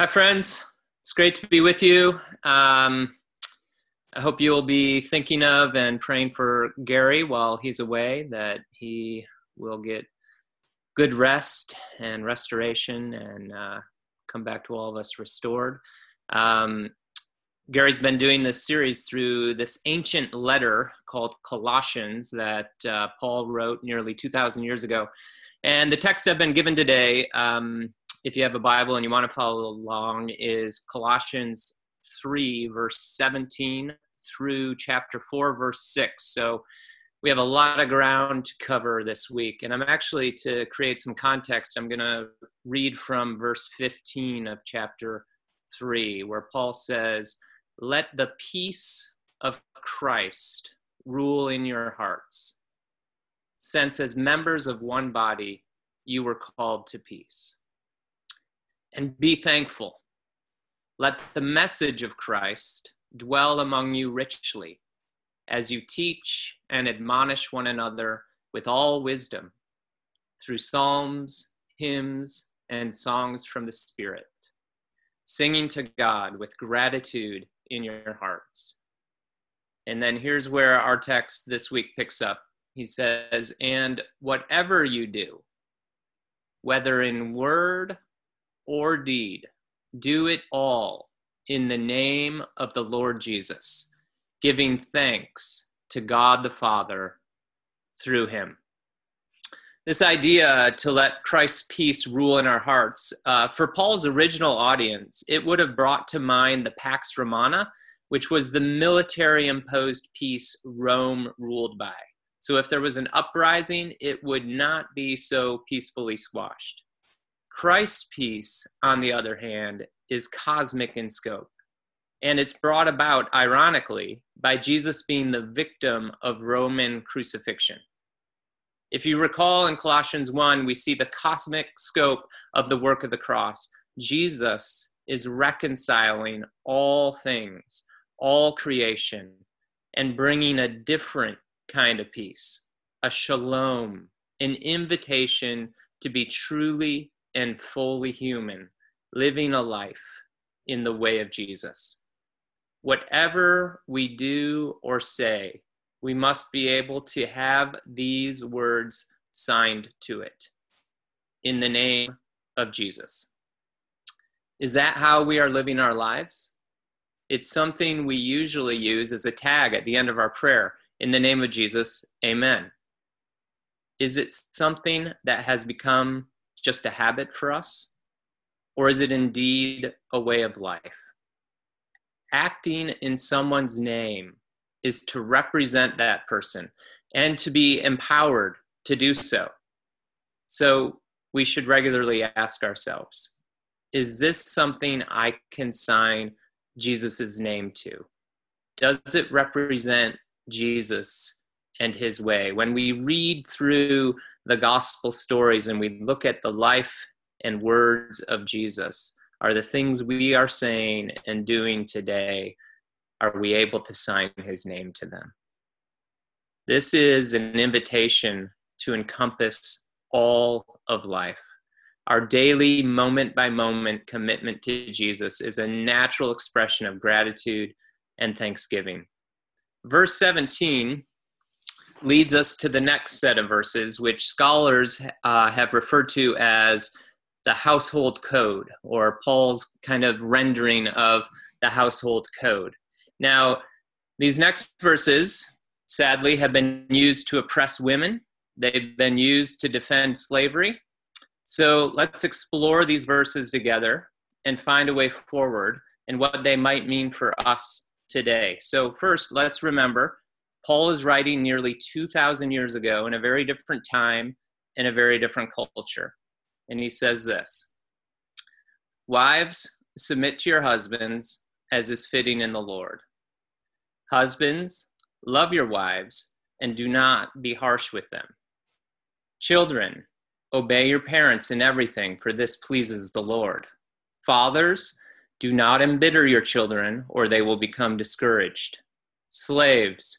Hi, friends. It's great to be with you. Um, I hope you'll be thinking of and praying for Gary while he's away, that he will get good rest and restoration and uh, come back to all of us restored. Um, Gary's been doing this series through this ancient letter called Colossians that uh, Paul wrote nearly 2,000 years ago. And the text I've been given today um, if you have a Bible and you want to follow along, is Colossians 3, verse 17 through chapter 4, verse 6. So we have a lot of ground to cover this week. And I'm actually, to create some context, I'm going to read from verse 15 of chapter 3, where Paul says, Let the peace of Christ rule in your hearts, since as members of one body, you were called to peace and be thankful. Let the message of Christ dwell among you richly as you teach and admonish one another with all wisdom through psalms, hymns, and songs from the Spirit, singing to God with gratitude in your hearts. And then here's where our text this week picks up. He says, And whatever you do, whether in word or deed, do it all in the name of the Lord Jesus, giving thanks to God the Father through him. This idea to let Christ's peace rule in our hearts, uh, for Paul's original audience, it would have brought to mind the Pax Romana, which was the military imposed peace Rome ruled by. So if there was an uprising, it would not be so peacefully squashed. Christ's peace, on the other hand, is cosmic in scope. And it's brought about, ironically, by Jesus being the victim of Roman crucifixion. If you recall in Colossians 1, we see the cosmic scope of the work of the cross. Jesus is reconciling all things, all creation, and bringing a different kind of peace, a shalom, an invitation to be truly and fully human, living a life in the way of Jesus. Whatever we do or say, we must be able to have these words signed to it in the name of Jesus. Is that how we are living our lives? It's something we usually use as a tag at the end of our prayer in the name of Jesus, amen. Is it something that has become just a habit for us? Or is it indeed a way of life? Acting in someone's name is to represent that person and to be empowered to do so. So we should regularly ask ourselves is this something I can sign Jesus' name to? Does it represent Jesus and his way? When we read through the gospel stories and we look at the life and words of Jesus, are the things we are saying and doing today, are we able to sign his name to them? This is an invitation to encompass all of life. Our daily, moment by moment commitment to Jesus is a natural expression of gratitude and thanksgiving. Verse 17 leads us to the next set of verses, which scholars uh, have referred to as the household code, or Paul's kind of rendering of the household code. Now, these next verses, sadly, have been used to oppress women, they've been used to defend slavery. So let's explore these verses together and find a way forward and what they might mean for us today. So, first, let's remember Paul is writing nearly 2,000 years ago in a very different time, in a very different culture. And he says this Wives, submit to your husbands as is fitting in the Lord. Husbands, love your wives and do not be harsh with them. Children, obey your parents in everything, for this pleases the Lord. Fathers, do not embitter your children, or they will become discouraged. Slaves,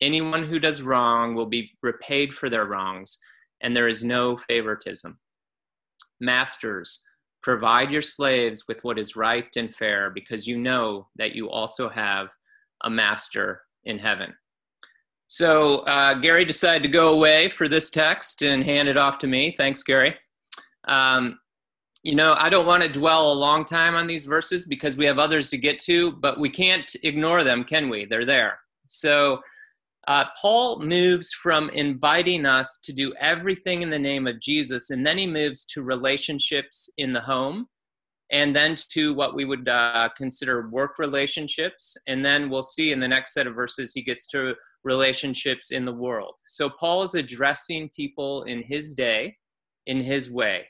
Anyone who does wrong will be repaid for their wrongs, and there is no favoritism. Masters, provide your slaves with what is right and fair, because you know that you also have a master in heaven. So uh, Gary decided to go away for this text and hand it off to me. Thanks, Gary. Um, you know, I don't want to dwell a long time on these verses because we have others to get to, but we can't ignore them, can we? They're there. So uh, Paul moves from inviting us to do everything in the name of Jesus, and then he moves to relationships in the home, and then to what we would uh, consider work relationships. And then we'll see in the next set of verses, he gets to relationships in the world. So Paul is addressing people in his day, in his way.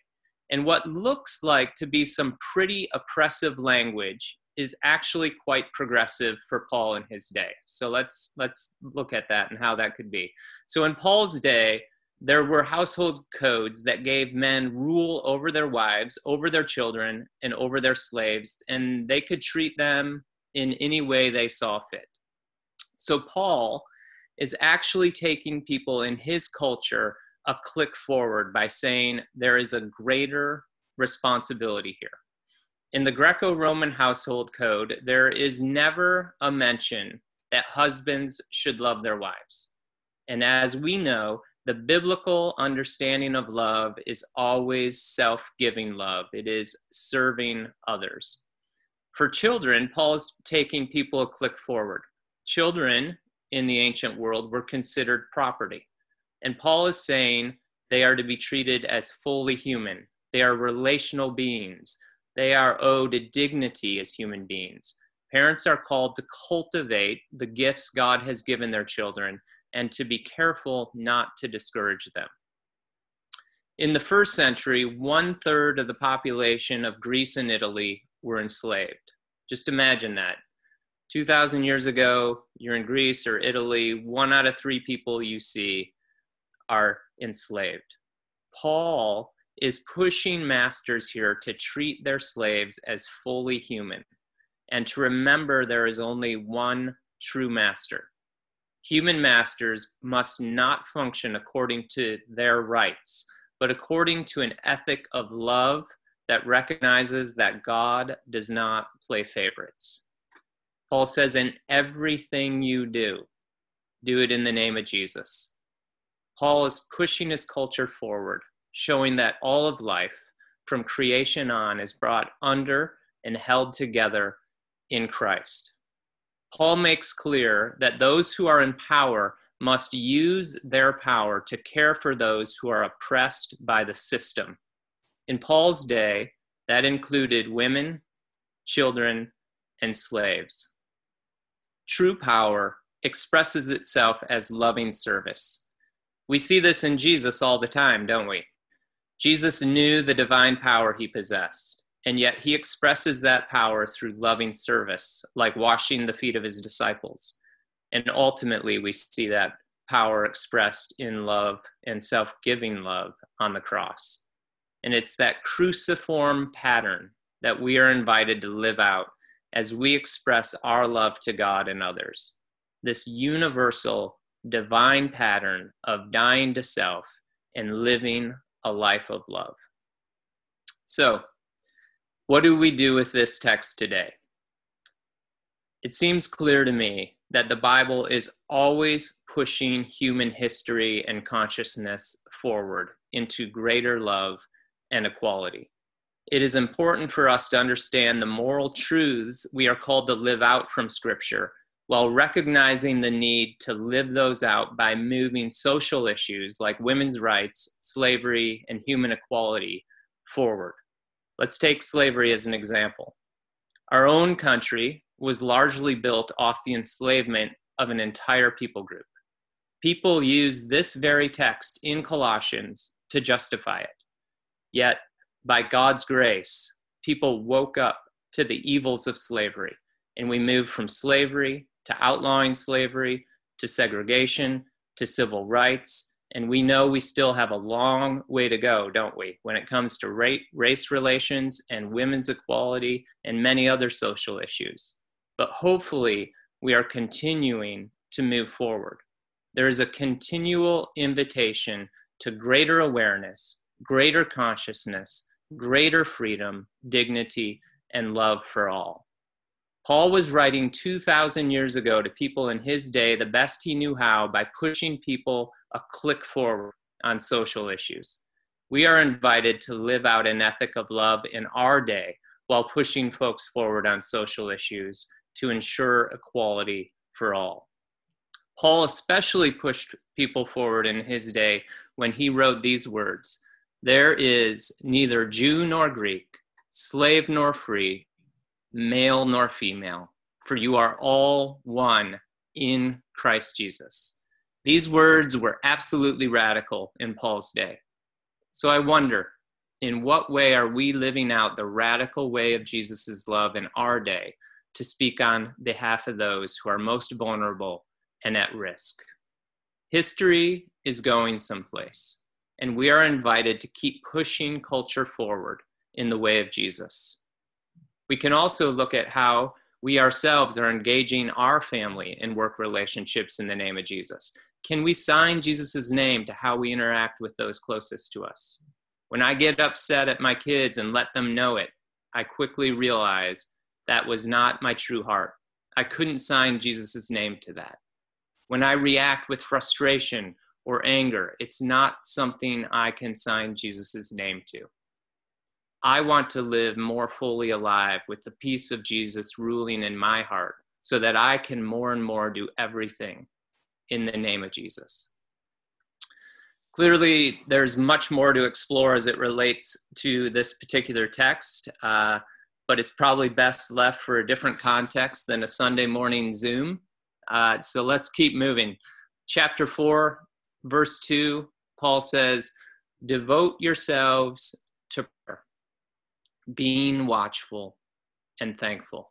And what looks like to be some pretty oppressive language is actually quite progressive for Paul in his day. So let's let's look at that and how that could be. So in Paul's day, there were household codes that gave men rule over their wives, over their children, and over their slaves, and they could treat them in any way they saw fit. So Paul is actually taking people in his culture a click forward by saying there is a greater responsibility here. In the Greco Roman household code, there is never a mention that husbands should love their wives. And as we know, the biblical understanding of love is always self giving love, it is serving others. For children, Paul is taking people a click forward. Children in the ancient world were considered property. And Paul is saying they are to be treated as fully human. They are relational beings. They are owed a dignity as human beings. Parents are called to cultivate the gifts God has given their children and to be careful not to discourage them. In the first century, one third of the population of Greece and Italy were enslaved. Just imagine that. 2,000 years ago, you're in Greece or Italy, one out of three people you see are enslaved. Paul is pushing masters here to treat their slaves as fully human and to remember there is only one true master. Human masters must not function according to their rights, but according to an ethic of love that recognizes that God does not play favorites. Paul says, In everything you do, do it in the name of Jesus. Paul is pushing his culture forward, showing that all of life, from creation on, is brought under and held together in Christ. Paul makes clear that those who are in power must use their power to care for those who are oppressed by the system. In Paul's day, that included women, children, and slaves. True power expresses itself as loving service. We see this in Jesus all the time, don't we? Jesus knew the divine power he possessed, and yet he expresses that power through loving service, like washing the feet of his disciples. And ultimately, we see that power expressed in love and self giving love on the cross. And it's that cruciform pattern that we are invited to live out as we express our love to God and others. This universal divine pattern of dying to self and living a life of love. So, what do we do with this text today? It seems clear to me that the Bible is always pushing human history and consciousness forward into greater love and equality. It is important for us to understand the moral truths we are called to live out from Scripture while recognizing the need to live those out by moving social issues like women's rights, slavery, and human equality forward. Let's take slavery as an example. Our own country was largely built off the enslavement of an entire people group. People use this very text in Colossians to justify it. Yet, by God's grace, people woke up to the evils of slavery. And we move from slavery to outlawing slavery to segregation to civil rights. And we know we still have a long way to go, don't we, when it comes to race relations and women's equality and many other social issues. But hopefully, we are continuing to move forward. There is a continual invitation to greater awareness, greater consciousness, greater freedom, dignity, and love for all. Paul was writing 2,000 years ago to people in his day the best he knew how by pushing people a click forward on social issues. We are invited to live out an ethic of love in our day while pushing folks forward on social issues to ensure equality for all. Paul especially pushed people forward in his day when he wrote these words There is neither Jew nor Greek, slave nor free, male nor female, for you are all one in Christ Jesus. These words were absolutely radical in Paul's day. So I wonder, in what way are we living out the radical way of Jesus' love in our day to speak on behalf of those who are most vulnerable and at risk. History is going someplace, and we are invited to keep pushing culture forward in the way of Jesus. We can also look at how we ourselves are engaging our family in work relationships in the name of Jesus. Can we sign Jesus' name to how we interact with those closest to us? When I get upset at my kids and let them know it, I quickly realize that was not my true heart. I couldn't sign Jesus' name to that. When I react with frustration or anger, it's not something I can sign Jesus' name to. I want to live more fully alive with the peace of Jesus ruling in my heart so that I can more and more do everything in the name of Jesus. Clearly, there's much more to explore as it relates to this particular text. Uh, but it's probably best left for a different context than a Sunday morning Zoom. Uh, so let's keep moving. Chapter 4, verse 2, Paul says, Devote yourselves being watchful and thankful.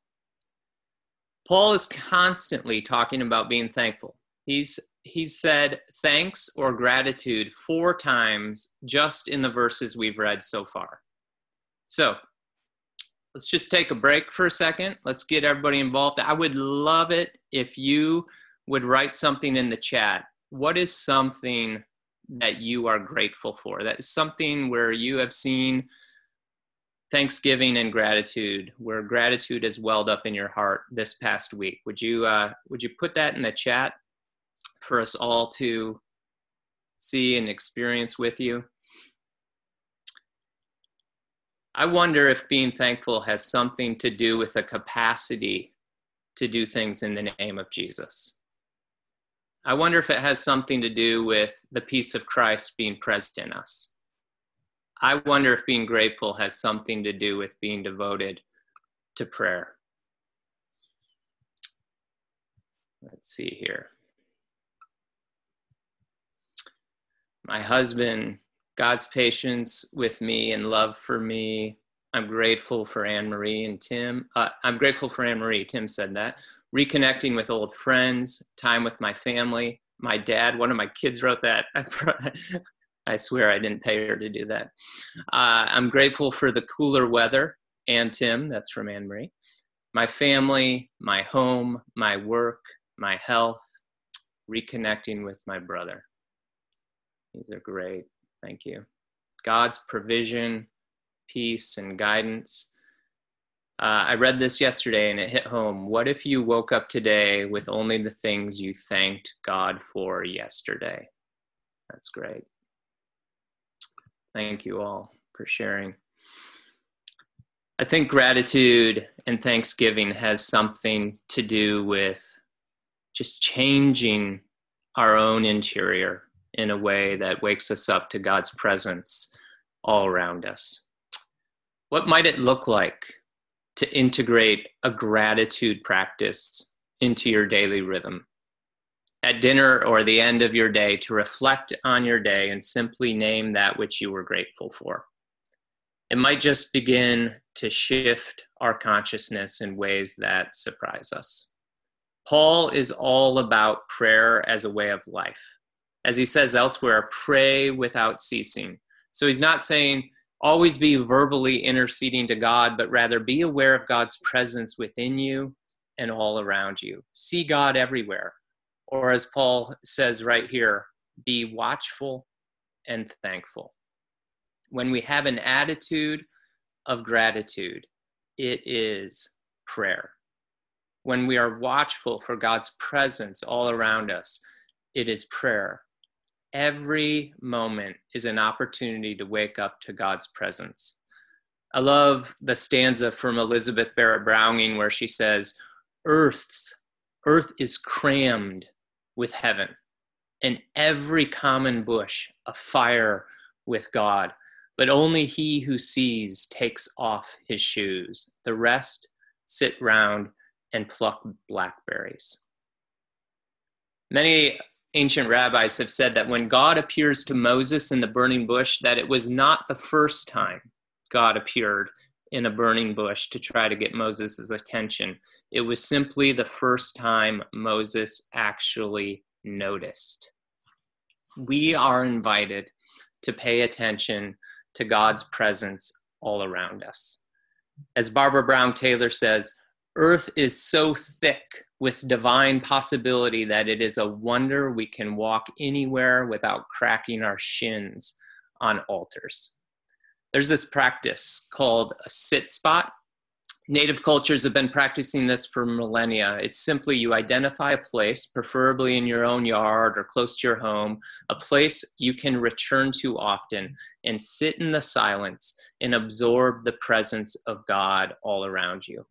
Paul is constantly talking about being thankful. He's he's said thanks or gratitude four times just in the verses we've read so far. So, let's just take a break for a second. Let's get everybody involved. I would love it if you would write something in the chat. What is something that you are grateful for? That is something where you have seen thanksgiving and gratitude, where gratitude has welled up in your heart this past week. Would you uh, would you put that in the chat for us all to see and experience with you? I wonder if being thankful has something to do with a capacity to do things in the name of Jesus. I wonder if it has something to do with the peace of Christ being present in us. I wonder if being grateful has something to do with being devoted to prayer. Let's see here. My husband God's patience with me and love for me. I'm grateful for Anne Marie and Tim. Uh, I'm grateful for Anne Marie. Tim said that. Reconnecting with old friends, time with my family. My dad, one of my kids wrote that. I swear I didn't pay her to do that. Uh, I'm grateful for the cooler weather and Tim, that's from Anne Marie. My family, my home, my work, my health, reconnecting with my brother. These are great. Thank you. God's provision, peace, and guidance. Uh, I read this yesterday and it hit home. What if you woke up today with only the things you thanked God for yesterday? That's great. Thank you all for sharing. I think gratitude and thanksgiving has something to do with just changing our own interior in a way that wakes us up to God's presence all around us. What might it look like to integrate a gratitude practice into your daily rhythm? At dinner or the end of your day, to reflect on your day and simply name that which you were grateful for. It might just begin to shift our consciousness in ways that surprise us. Paul is all about prayer as a way of life. As he says elsewhere, pray without ceasing. So he's not saying always be verbally interceding to God, but rather be aware of God's presence within you and all around you. See God everywhere. Or as Paul says right here, be watchful and thankful. When we have an attitude of gratitude, it is prayer. When we are watchful for God's presence all around us, it is prayer. Every moment is an opportunity to wake up to God's presence. I love the stanza from Elizabeth Barrett Browning where she says, Earth's earth is crammed with heaven, and every common bush afire with God. But only he who sees takes off his shoes. The rest sit round and pluck blackberries. Many ancient rabbis have said that when God appears to Moses in the burning bush, that it was not the first time God appeared in a burning bush to try to get Moses' attention. It was simply the first time Moses actually noticed. We are invited to pay attention to God's presence all around us. As Barbara Brown Taylor says, Earth is so thick with divine possibility that it is a wonder we can walk anywhere without cracking our shins on altars. There's this practice called a sit spot Native cultures have been practicing this for millennia. It's simply you identify a place, preferably in your own yard or close to your home, a place you can return to often, and sit in the silence and absorb the presence of God all around you.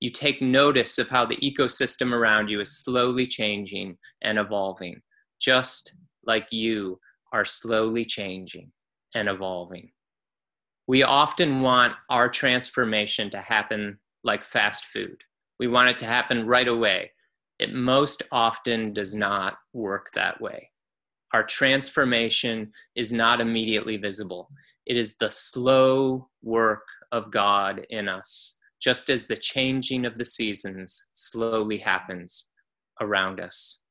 You take notice of how the ecosystem around you is slowly changing and evolving, just like you are slowly changing and evolving. We often want our transformation to happen like fast food. We want it to happen right away. It most often does not work that way. Our transformation is not immediately visible. It is the slow work of God in us, just as the changing of the seasons slowly happens around us.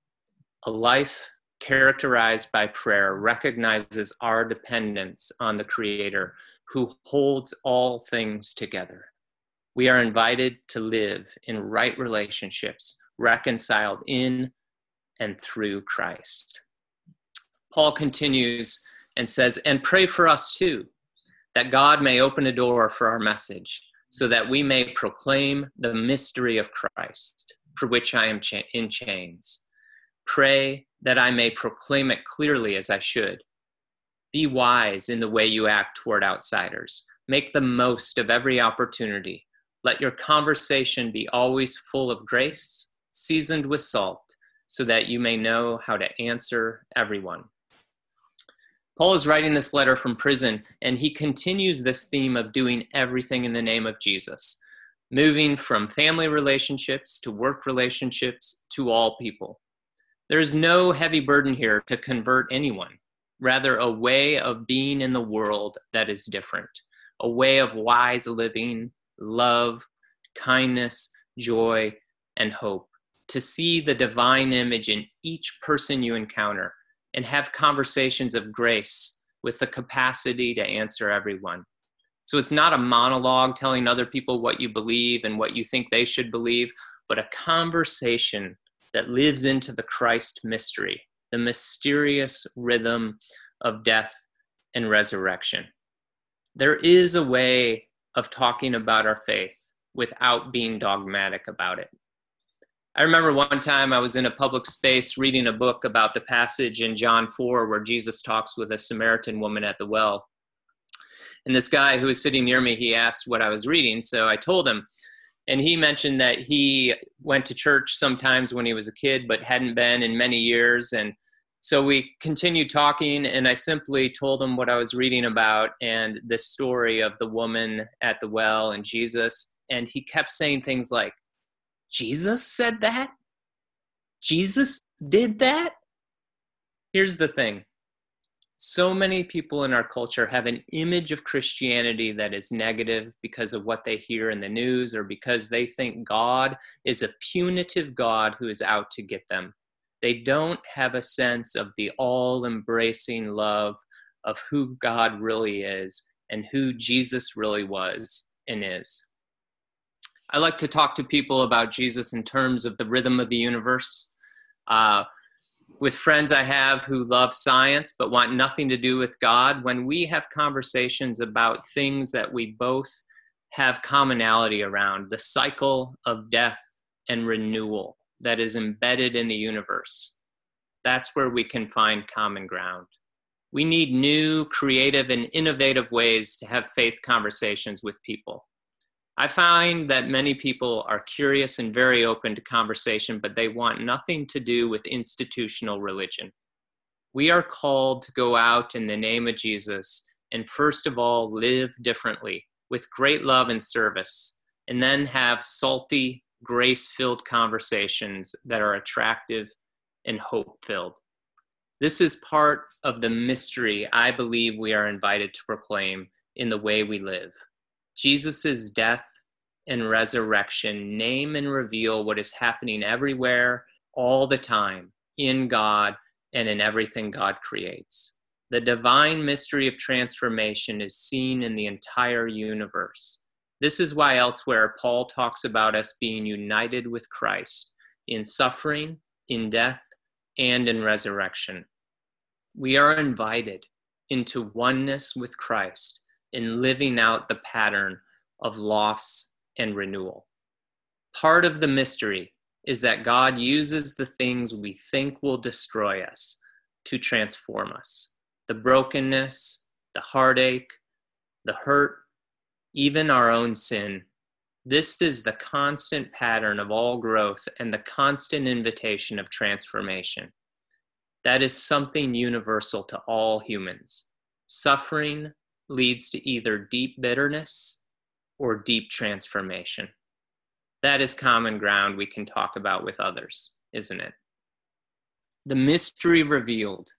A life characterized by prayer recognizes our dependence on the Creator who holds all things together. We are invited to live in right relationships, reconciled in and through Christ. Paul continues and says, And pray for us too, that God may open a door for our message, so that we may proclaim the mystery of Christ, for which I am cha- in chains. Pray that I may proclaim it clearly as I should be wise in the way you act toward outsiders. Make the most of every opportunity. Let your conversation be always full of grace, seasoned with salt, so that you may know how to answer everyone. Paul is writing this letter from prison, and he continues this theme of doing everything in the name of Jesus, moving from family relationships to work relationships to all people. There's no heavy burden here to convert anyone rather a way of being in the world that is different, a way of wise living, love, kindness, joy, and hope. To see the divine image in each person you encounter and have conversations of grace with the capacity to answer everyone. So it's not a monologue telling other people what you believe and what you think they should believe, but a conversation that lives into the Christ mystery the mysterious rhythm of death and resurrection. There is a way of talking about our faith without being dogmatic about it. I remember one time I was in a public space reading a book about the passage in John 4 where Jesus talks with a Samaritan woman at the well. And this guy who was sitting near me, he asked what I was reading. So I told him and he mentioned that he went to church sometimes when he was a kid but hadn't been in many years and so we continued talking and i simply told him what i was reading about and the story of the woman at the well and jesus and he kept saying things like jesus said that? Jesus did that? Here's the thing. So many people in our culture have an image of Christianity that is negative because of what they hear in the news or because they think God is a punitive God who is out to get them. They don't have a sense of the all embracing love of who God really is and who Jesus really was and is. I like to talk to people about Jesus in terms of the rhythm of the universe. Uh, with friends I have who love science but want nothing to do with God, when we have conversations about things that we both have commonality around, the cycle of death and renewal that is embedded in the universe, that's where we can find common ground. We need new, creative, and innovative ways to have faith conversations with people. I find that many people are curious and very open to conversation, but they want nothing to do with institutional religion. We are called to go out in the name of Jesus and, first of all, live differently with great love and service, and then have salty, grace filled conversations that are attractive and hope filled. This is part of the mystery I believe we are invited to proclaim in the way we live. Jesus' death and resurrection name and reveal what is happening everywhere, all the time, in God and in everything God creates. The divine mystery of transformation is seen in the entire universe. This is why elsewhere Paul talks about us being united with Christ in suffering, in death, and in resurrection. We are invited into oneness with Christ in living out the pattern of loss and renewal. Part of the mystery is that God uses the things we think will destroy us to transform us the brokenness, the heartache, the hurt, even our own sin. This is the constant pattern of all growth and the constant invitation of transformation. That is something universal to all humans. Suffering leads to either deep bitterness or deep transformation. That is common ground we can talk about with others, isn't it? The mystery revealed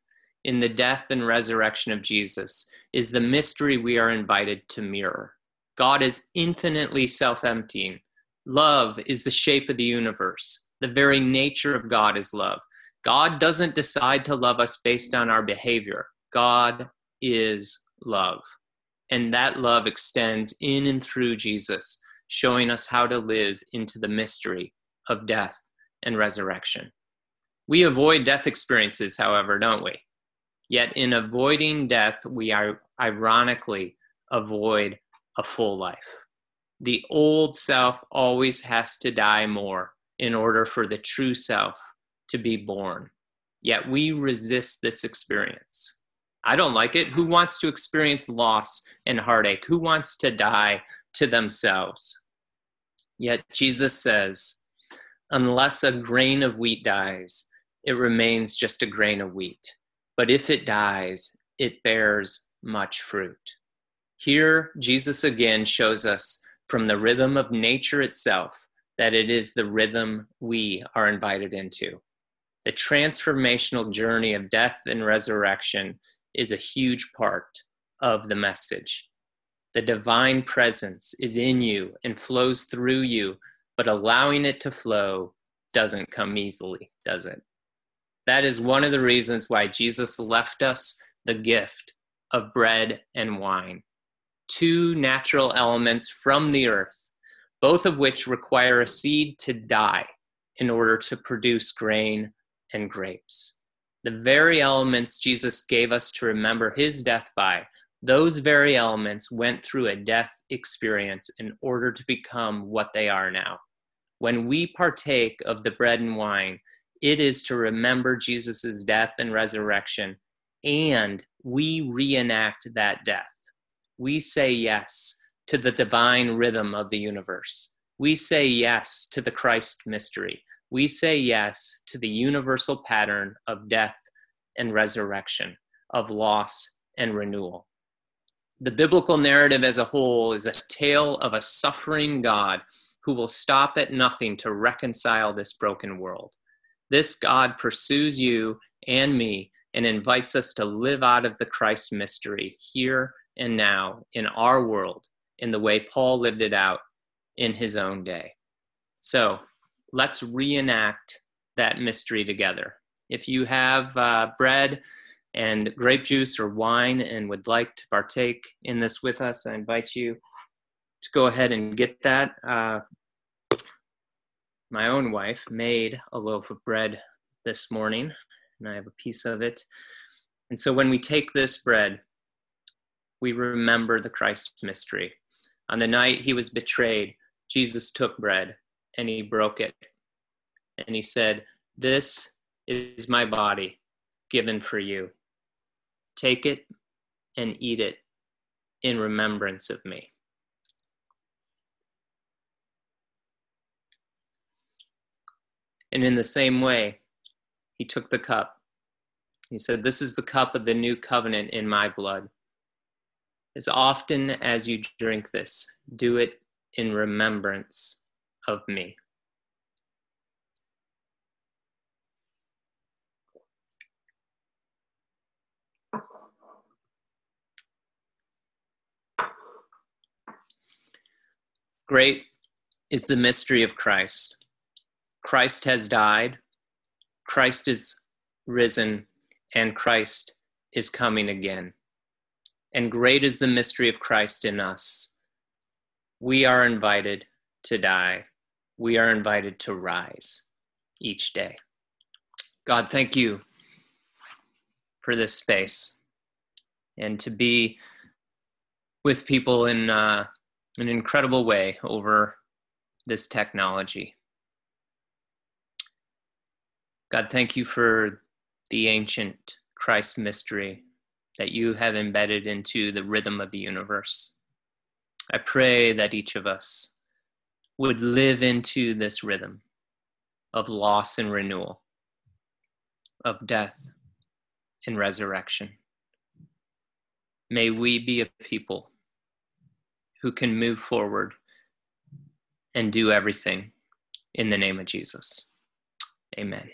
in the death and resurrection of Jesus is the mystery we are invited to mirror. God is infinitely self emptying. Love is the shape of the universe. The very nature of God is love. God doesn't decide to love us based on our behavior. God is love. And that love extends in and through Jesus, showing us how to live into the mystery of death and resurrection. We avoid death experiences, however, don't we? Yet in avoiding death, we are ironically avoid a full life. The old self always has to die more in order for the true self to be born. Yet we resist this experience. I don't like it. Who wants to experience loss and heartache? Who wants to die to themselves? Yet Jesus says, unless a grain of wheat dies, it remains just a grain of wheat. But if it dies, it bears much fruit. Here, Jesus again shows us from the rhythm of nature itself that it is the rhythm we are invited into. The transformational journey of death and resurrection is a huge part of the message. The divine presence is in you and flows through you, but allowing it to flow doesn't come easily, does it? That is one of the reasons why Jesus left us the gift of bread and wine, two natural elements from the earth, both of which require a seed to die in order to produce grain and grapes. The very elements Jesus gave us to remember his death by, those very elements went through a death experience in order to become what they are now. When we partake of the bread and wine, it is to remember Jesus' death and resurrection, and we reenact that death. We say yes to the divine rhythm of the universe. We say yes to the Christ mystery we say yes to the universal pattern of death and resurrection, of loss and renewal. The biblical narrative as a whole is a tale of a suffering God who will stop at nothing to reconcile this broken world. This God pursues you and me and invites us to live out of the Christ mystery here and now in our world in the way Paul lived it out in his own day. So let's reenact that mystery together. If you have uh, bread and grape juice or wine and would like to partake in this with us, I invite you to go ahead and get that. Uh, my own wife made a loaf of bread this morning, and I have a piece of it. And so when we take this bread, we remember the Christ mystery. On the night he was betrayed, Jesus took bread and he broke it. And he said, This is my body given for you. Take it and eat it in remembrance of me. And in the same way, he took the cup. He said, This is the cup of the new covenant in my blood. As often as you drink this, do it in remembrance of me. Great is the mystery of Christ. Christ has died, Christ is risen, and Christ is coming again. And great is the mystery of Christ in us. We are invited to die, we are invited to rise each day. God, thank you for this space and to be with people in uh, an incredible way over this technology. God, thank you for the ancient Christ mystery that you have embedded into the rhythm of the universe. I pray that each of us would live into this rhythm of loss and renewal, of death and resurrection. May we be a people who can move forward and do everything in the name of Jesus. Amen.